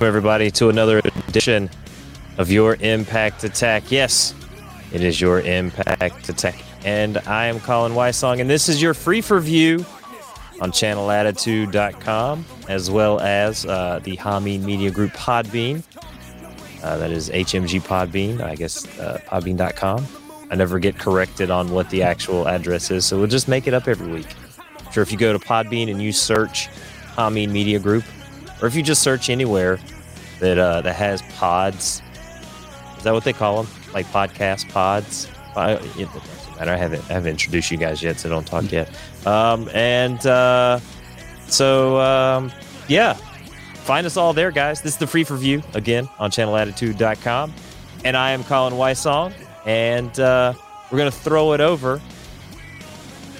Welcome, everybody, to another edition of your Impact Attack. Yes, it is your Impact Attack. And I am Colin Wysong, and this is your free for view on channelattitude.com, as well as uh, the Hameen Media Group Podbean. Uh, that is HMG Podbean, I guess uh, podbean.com. I never get corrected on what the actual address is, so we'll just make it up every week. Sure, if you go to Podbean and you search Hameen Media Group, or if you just search anywhere that uh, that has pods, is that what they call them? Like podcast pods? I, it doesn't matter. I haven't I haven't introduced you guys yet, so don't talk yet. Um, and uh, so um, yeah, find us all there, guys. This is the free for view again on channelattitude.com. And I am Colin Wysong, and uh, we're gonna throw it over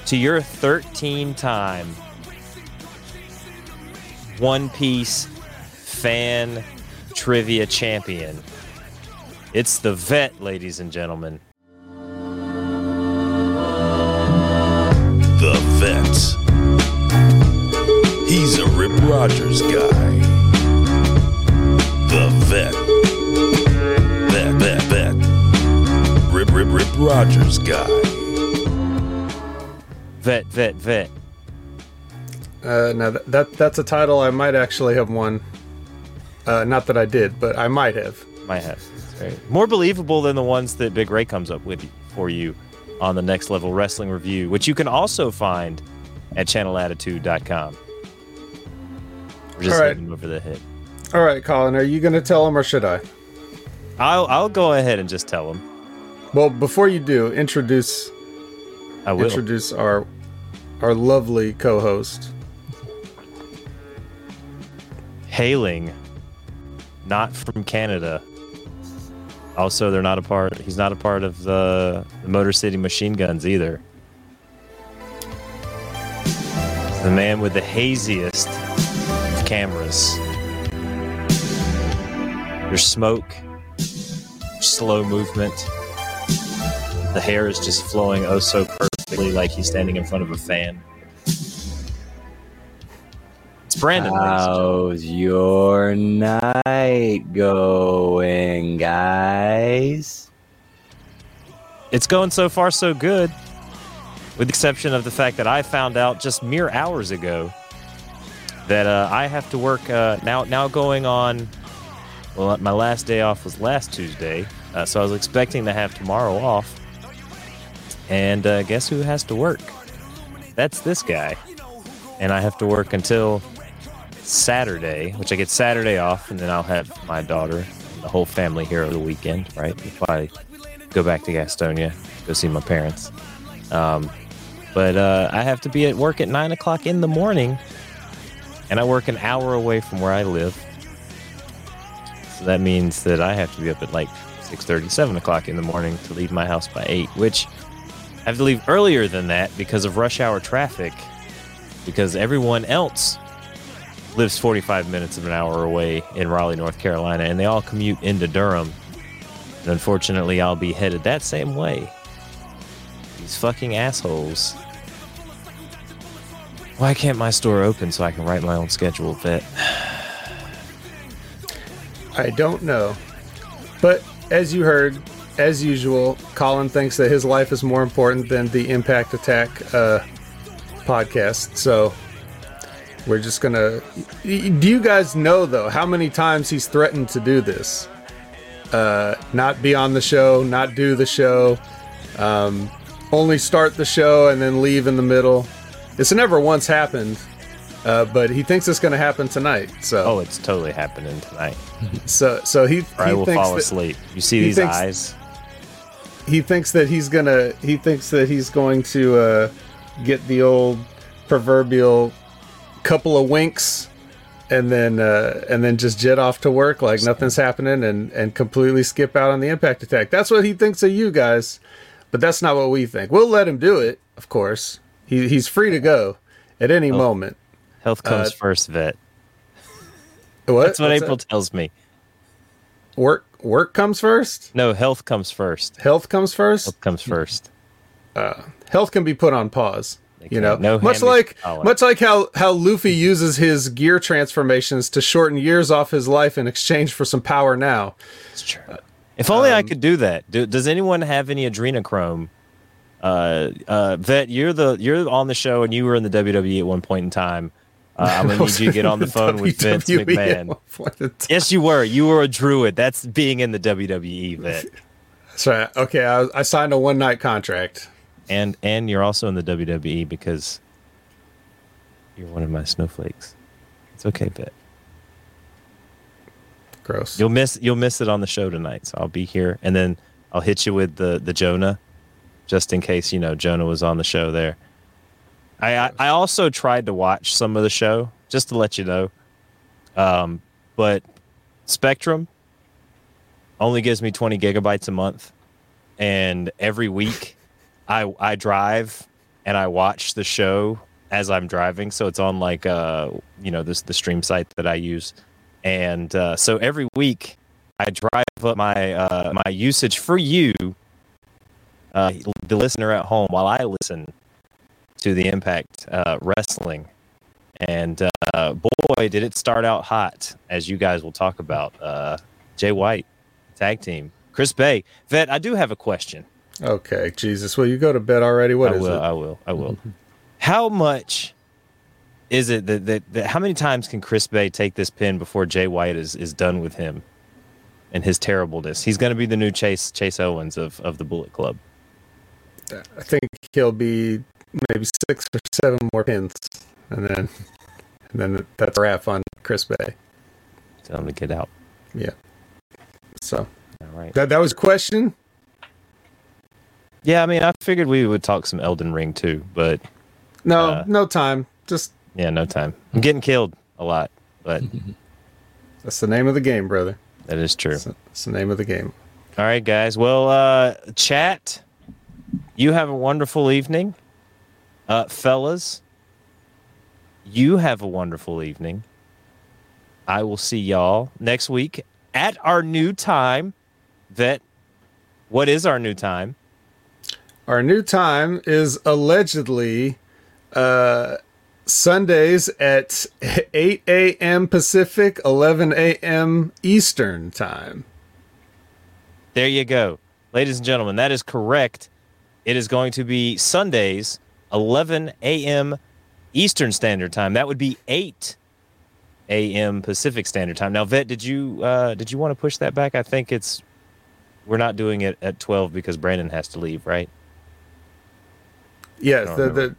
to your 13 time One Piece fan trivia champion. It's the vet, ladies and gentlemen. The vet. He's a Rip Rogers guy. The vet. Vet, vet, vet. Rip, Rip, Rip Rogers guy. Vet, vet, vet. Uh, now that, that that's a title I might actually have won. Uh, not that I did, but I might have. Might have. More believable than the ones that Big Ray comes up with for you on the Next Level Wrestling Review, which you can also find at channelattitude.com. We're just All right. over the head. All right, Colin, are you going to tell him or should I? I'll, I'll go ahead and just tell him. Well, before you do, introduce I will. introduce our our lovely co-host. Hailing not from Canada. Also, they're not a part. He's not a part of the, the Motor City Machine Guns either. The man with the haziest of cameras. Your smoke, slow movement. The hair is just flowing oh so perfectly, like he's standing in front of a fan. Brandon. ladies and gentlemen. How's your night going, guys? It's going so far so good, with the exception of the fact that I found out just mere hours ago that uh, I have to work uh, now. Now going on. Well, my last day off was last Tuesday, uh, so I was expecting to have tomorrow off. And uh, guess who has to work? That's this guy, and I have to work until Saturday, which I get Saturday off, and then I'll have my daughter, the whole family here over the weekend. Right? If I go back to Gastonia, go see my parents. Um, but uh, I have to be at work at nine o'clock in the morning, and I work an hour away from where I live. So that means that I have to be up at like 6:30, 7 o'clock in the morning to leave my house by eight, which I have to leave earlier than that because of rush hour traffic. Because everyone else lives 45 minutes of an hour away in Raleigh, North Carolina, and they all commute into Durham. And unfortunately, I'll be headed that same way. These fucking assholes. Why can't my store open so I can write my own schedule, Vet? I don't know, but as you heard, as usual, Colin thinks that his life is more important than the Impact Attack uh, podcast. So we're just gonna. Do you guys know though how many times he's threatened to do this? Uh, not be on the show, not do the show, um, only start the show and then leave in the middle. It's never once happened, uh, but he thinks it's going to happen tonight. So, Oh, it's totally happening tonight. so, so he, Or I will fall asleep. You see these thinks- eyes? he thinks that he's gonna he thinks that he's going to uh, get the old proverbial couple of winks and then uh, and then just jet off to work like nothing's happening and and completely skip out on the impact attack. That's what he thinks of you guys, but that's not what we think. We'll let him do it, of course. He he's free to go at any moment. Health comes Uh, first, Vet. What? That's what What's April that? tells me. Work work comes first. No, health comes first. Health comes first. Health comes first. Health can be put on pause. You know, no much like collar. much like how how Luffy uses his gear transformations to shorten years off his life in exchange for some power now. It's true. If only Um, I could do that. Do, does anyone have any adrenochrome? Uh, uh, Vet, you're the you're on the show and you were in the WWE at one point in time. Uh, I'm gonna need you to get on the phone with Vince McMahon. one point in time. Yes, you were. You were a druid. That's being in the WWE, Vet. That's right. Okay, I, I signed a one night contract. And and you're also in the WWE because you're one of my snowflakes. It's okay, Vet. Gross. You'll miss you'll miss it on the show tonight, so I'll be here, and then I'll hit you with the the Jonah, just in case you know Jonah was on the show there. I I, I also tried to watch some of the show just to let you know, um, but Spectrum only gives me 20 gigabytes a month, and every week I I drive and I watch the show as I'm driving, so it's on like uh you know this the stream site that I use and uh, so every week I drive up my uh, my usage for you, uh, the listener at home, while I listen to the Impact uh, Wrestling. And uh, boy, did it start out hot, as you guys will talk about. Uh, Jay White, tag team, Chris Bey, Vet. I do have a question. Okay, Jesus. Will you go to bed already? What I is will. it? I will. I will. How much is it that, that, that how many times can Chris Bey take this pin before Jay White is, is done with him and his terribleness? He's going to be the new Chase Chase Owens of, of the Bullet Club. I think he'll be maybe six or seven more pins, and then and then that's a wrap on Chris Bey. Tell him to get out. Yeah. So All right. that that was a question. Yeah, I mean, I figured we would talk some Elden Ring too, but No, Uh, no time. Just yeah, no time. I'm getting killed a lot, but that's the name of the game, brother. that is true. That's, that's the name of the game. All right, guys. Well, uh, chat, you have a wonderful evening. Uh, fellas, you have a wonderful evening. I will see y'all next week at our new time. That, what is our new time? Our new time is allegedly uh, Sundays at 8 a.m. Pacific, 11 a.m. Eastern time. There you go. Ladies and gentlemen, that is correct. It is going to be Sundays, 11 a.m. Eastern Standard Time. That would be 8 a.m. Pacific Standard Time. Now, Vet, did you uh, did you want to push that back? I think it's we're not doing it at 12 because Brandon has to leave, right? Yes, the, the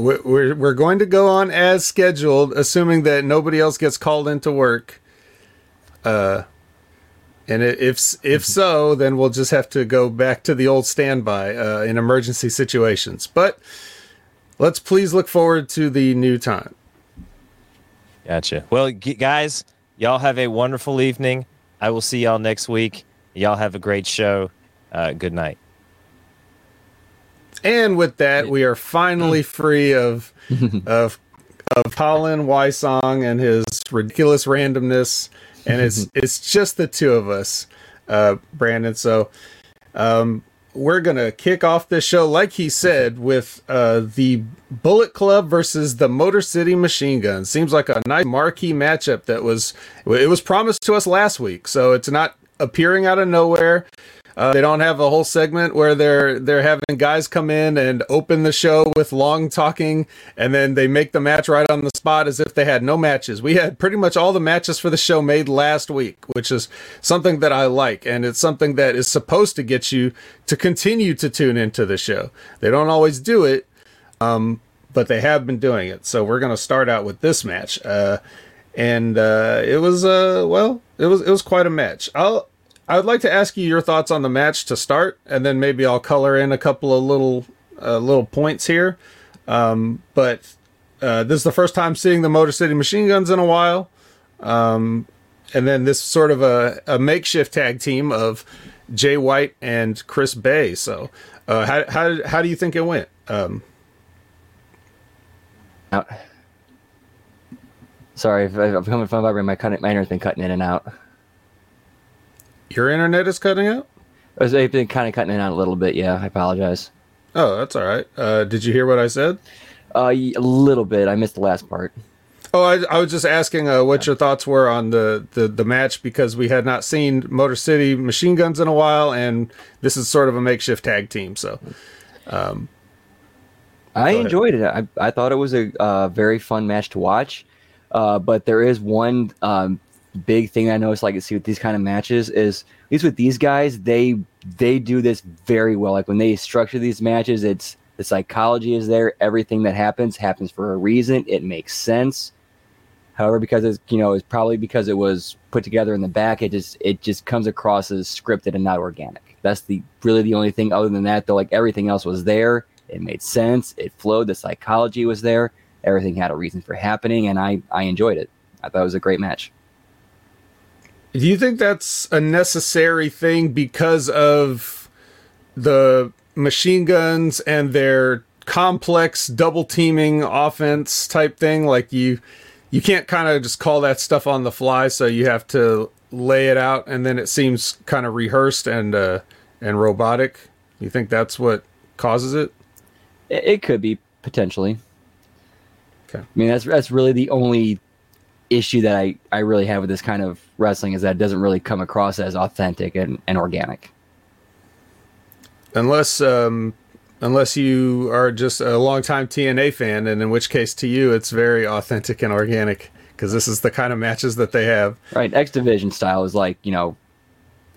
we're we're- going to go on as scheduled, assuming that nobody else gets called into work. Uh, and if if so, then we'll just have to go back to the old standby uh, in emergency situations. But let's please look forward to the new time. Gotcha. Well, g- guys, y'all have a wonderful evening. I will see y'all next week. Y'all have a great show. Uh, good night. And with that, we are finally free of of of Colin Wysong and his ridiculous randomness, and it's it's just the two of us, uh, Brandon. So, um, we're gonna kick off this show, like he said, with uh, the Bullet Club versus the Motor City Machine Gun. Seems like a nice marquee matchup that was it was promised to us last week, so it's not appearing out of nowhere. Uh, they don't have a whole segment where they're they're having guys come in and open the show with long talking, and then they make the match right on the spot as if they had no matches. We had pretty much all the matches for the show made last week, which is something that I like, and it's something that is supposed to get you to continue to tune into the show. They don't always do it, um, but they have been doing it. So we're gonna start out with this match, uh, and uh, it was uh, well, it was it was quite a match. I'll I would like to ask you your thoughts on the match to start, and then maybe I'll color in a couple of little uh, little points here. Um, but uh, this is the first time seeing the Motor City Machine Guns in a while, um, and then this sort of a, a makeshift tag team of Jay White and Chris Bey. So, uh, how how how do you think it went? Um, out. Sorry, if I'm coming from my my internet's been cutting in and out. Your internet is cutting out. It's been kind of cutting in and out a little bit. Yeah, I apologize. Oh, that's all right. Uh, did you hear what I said? Uh, a little bit. I missed the last part. Oh, I, I was just asking uh, what your thoughts were on the, the, the match because we had not seen Motor City Machine Guns in a while, and this is sort of a makeshift tag team. So, I ahead. enjoyed it. I, I thought it was a uh, very fun match to watch. Uh, but there is one um, big thing I noticed, like, see with these kind of matches is at least with these guys, they they do this very well. Like when they structure these matches, it's the psychology is there. Everything that happens happens for a reason. It makes sense. However, because it's you know it's probably because it was put together in the back, it just it just comes across as scripted and not organic. That's the really the only thing. Other than that, though, like everything else was there. It made sense. It flowed. The psychology was there. Everything had a reason for happening, and I I enjoyed it. I thought it was a great match. Do you think that's a necessary thing because of the machine guns and their complex double teaming offense type thing? Like you, you can't kind of just call that stuff on the fly, so you have to lay it out, and then it seems kind of rehearsed and uh, and robotic. You think that's what causes it? It, it could be potentially. Okay. I mean, that's that's really the only issue that I, I really have with this kind of wrestling is that it doesn't really come across as authentic and, and organic. unless um unless you are just a longtime TNA fan, and in which case to you it's very authentic and organic because this is the kind of matches that they have. Right. X Division style is like, you know,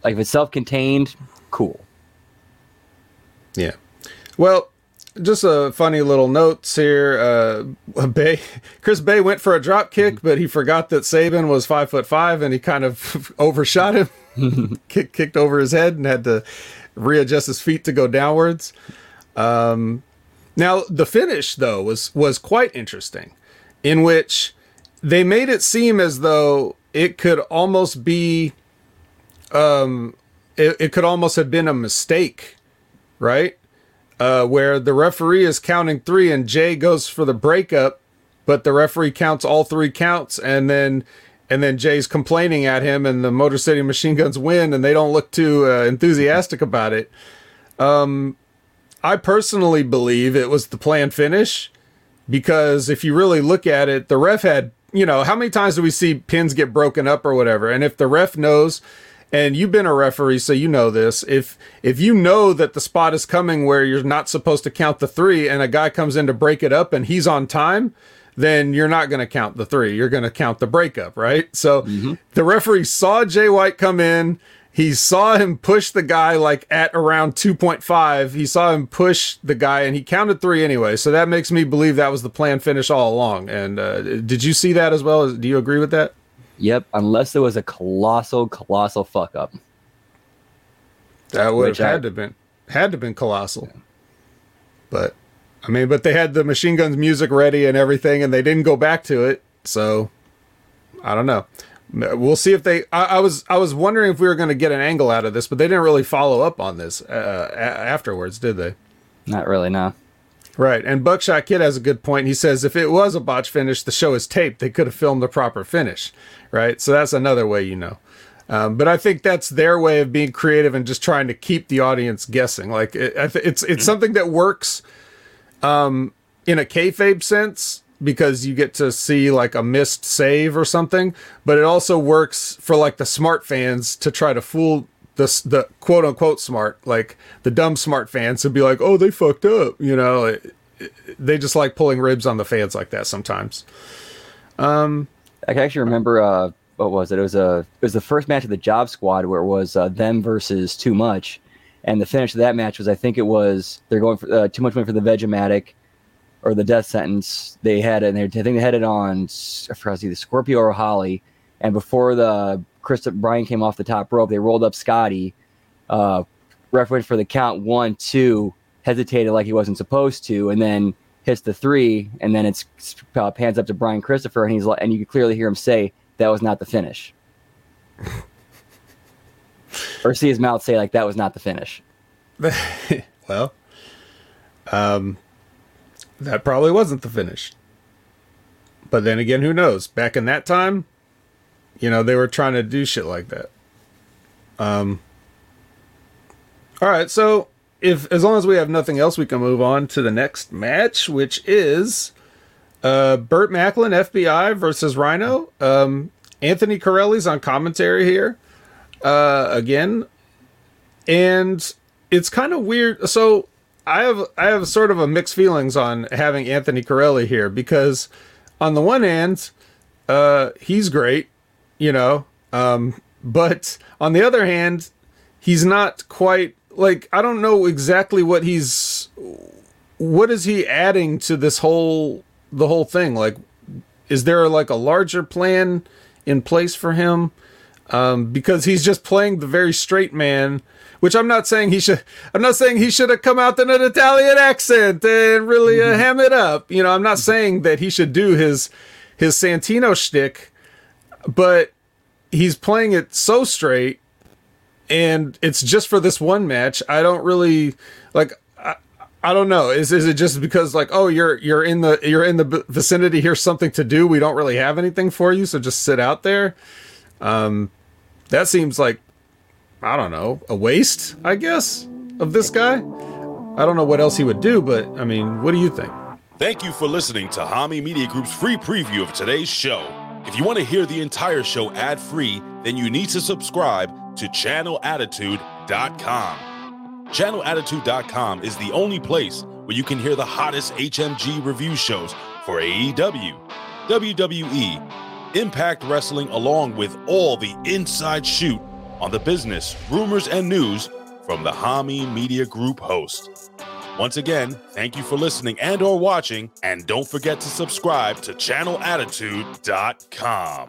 like if it's self contained, cool. Yeah. Well, just a funny little notes here. Uh, Bey, Chris Bey went for a drop kick, but he forgot that Sabin was five foot five, and he kind of overshot him, kick, kicked over his head, and had to readjust his feet to go downwards. Um, now the finish though was was quite interesting, in which they made it seem as though it could almost be, um, it, it could almost have been a mistake right? Uh, where the referee is counting three and Jay goes for the breakup, but the referee counts all three counts, and then and then Jay's complaining at him, and the Motor City Machine Guns win, and they don't look too uh, enthusiastic about it. Um, I personally believe it was the planned finish because if you really look at it, the ref had you know how many times do we see pins get broken up or whatever, and if the ref knows and you've been a referee so you know this. If if you know that the spot is coming where you're not supposed to count the 3 and a guy comes in to break it up and he's on time then you're not going to count the 3 you're going to count the breakup right? So the referee saw Jay White come in. He saw him push the guy like at around 2.5 he saw him push the guy and he counted 3 anyway. So that makes me believe that was the plan finish all along. And uh, did you see that as well? Do you agree with that Yep. Unless there was a colossal, colossal fuck up. That would have Which I- had to been had to have been colossal. But I mean, but they had the machine guns music ready and everything, and they didn't go back to it. So I don't know. We'll see if they. I, I was I was wondering if we were going to get an angle out of this, but they didn't really follow up on this uh, a- afterwards, did they? Not really, no. Right. And Buckshot Kid has a good point. He says if it was a botch finish, the show is taped. They could have filmed the proper finish. Right. So that's another way you know. Um, but I think that's their way of being creative and just trying to keep the audience guessing. Like it, it's it's something that works um, in a kayfabe sense because you get to see like a missed save or something. But it also works for like the smart fans to try to fool the the quote unquote smart, like the dumb smart fans, would be like, oh, they fucked up. You know, It- it- they just like pulling ribs on the fans like that sometimes. Um, I can actually remember uh, what was it? It was a it was the first match of the Job Squad where it was uh, them versus Too Much, and the finish of that match was I think it was they're going for uh, Too Much went for the Vegematic or the Death Sentence. They had it. And they, I think they had it on I forgot either Scorpio or Holly, and before the Chris Brian came off the top rope, they rolled up Scotty. Uh, for the count one two, hesitated like he wasn't supposed to, and then hits the three, and then it's uh, pans up to Brian Christopher, and he's like, and you can clearly hear him say that was not the finish, or see his mouth say like that was not the finish. well, um, that probably wasn't the finish. But then again, who knows? Back in that time, you know, they were trying to do shit like that. Um. All right, so if as long as we have nothing else, we can move on to the next match, which is uh, Burt Macklin, FBI versus Rhino. Um, Anthony Carelli's on commentary here uh, again, and it's kind of weird. So I have I have sort of a mixed feelings on having Anthony Carelli here because on the one hand, uh, he's great, you know, um, but on the other hand, he's not quite like I don't know exactly what he's what is he adding to this whole the whole thing? Like is there like a larger plan in place for him? Um, because he's just playing the very straight man which I'm not saying he should I'm not saying he should have come out in an Italian accent and really uh, ham it up. You know I'm not saying that he should do his his Santino shtick but he's playing it so straight and it's just for this one match. I don't really like. I, I don't know. Is is it just because like oh you're you're in the you're in the vicinity? Here's something to do. We don't really have anything for you, so just sit out there. Um, that seems like I don't know a waste. I guess of this guy. I don't know what else he would do, but I mean, what do you think? Thank you for listening to Hami Media Group's free preview of today's show. If you want to hear the entire show ad free, then you need to subscribe to channelattitude.com. Channelattitude.com is the only place where you can hear the hottest HMG review shows for AEW, WWE, Impact Wrestling, along with all the inside shoot on the business, rumors, and news from the Hami Media Group host. Once again, thank you for listening and or watching, and don't forget to subscribe to channelattitude.com.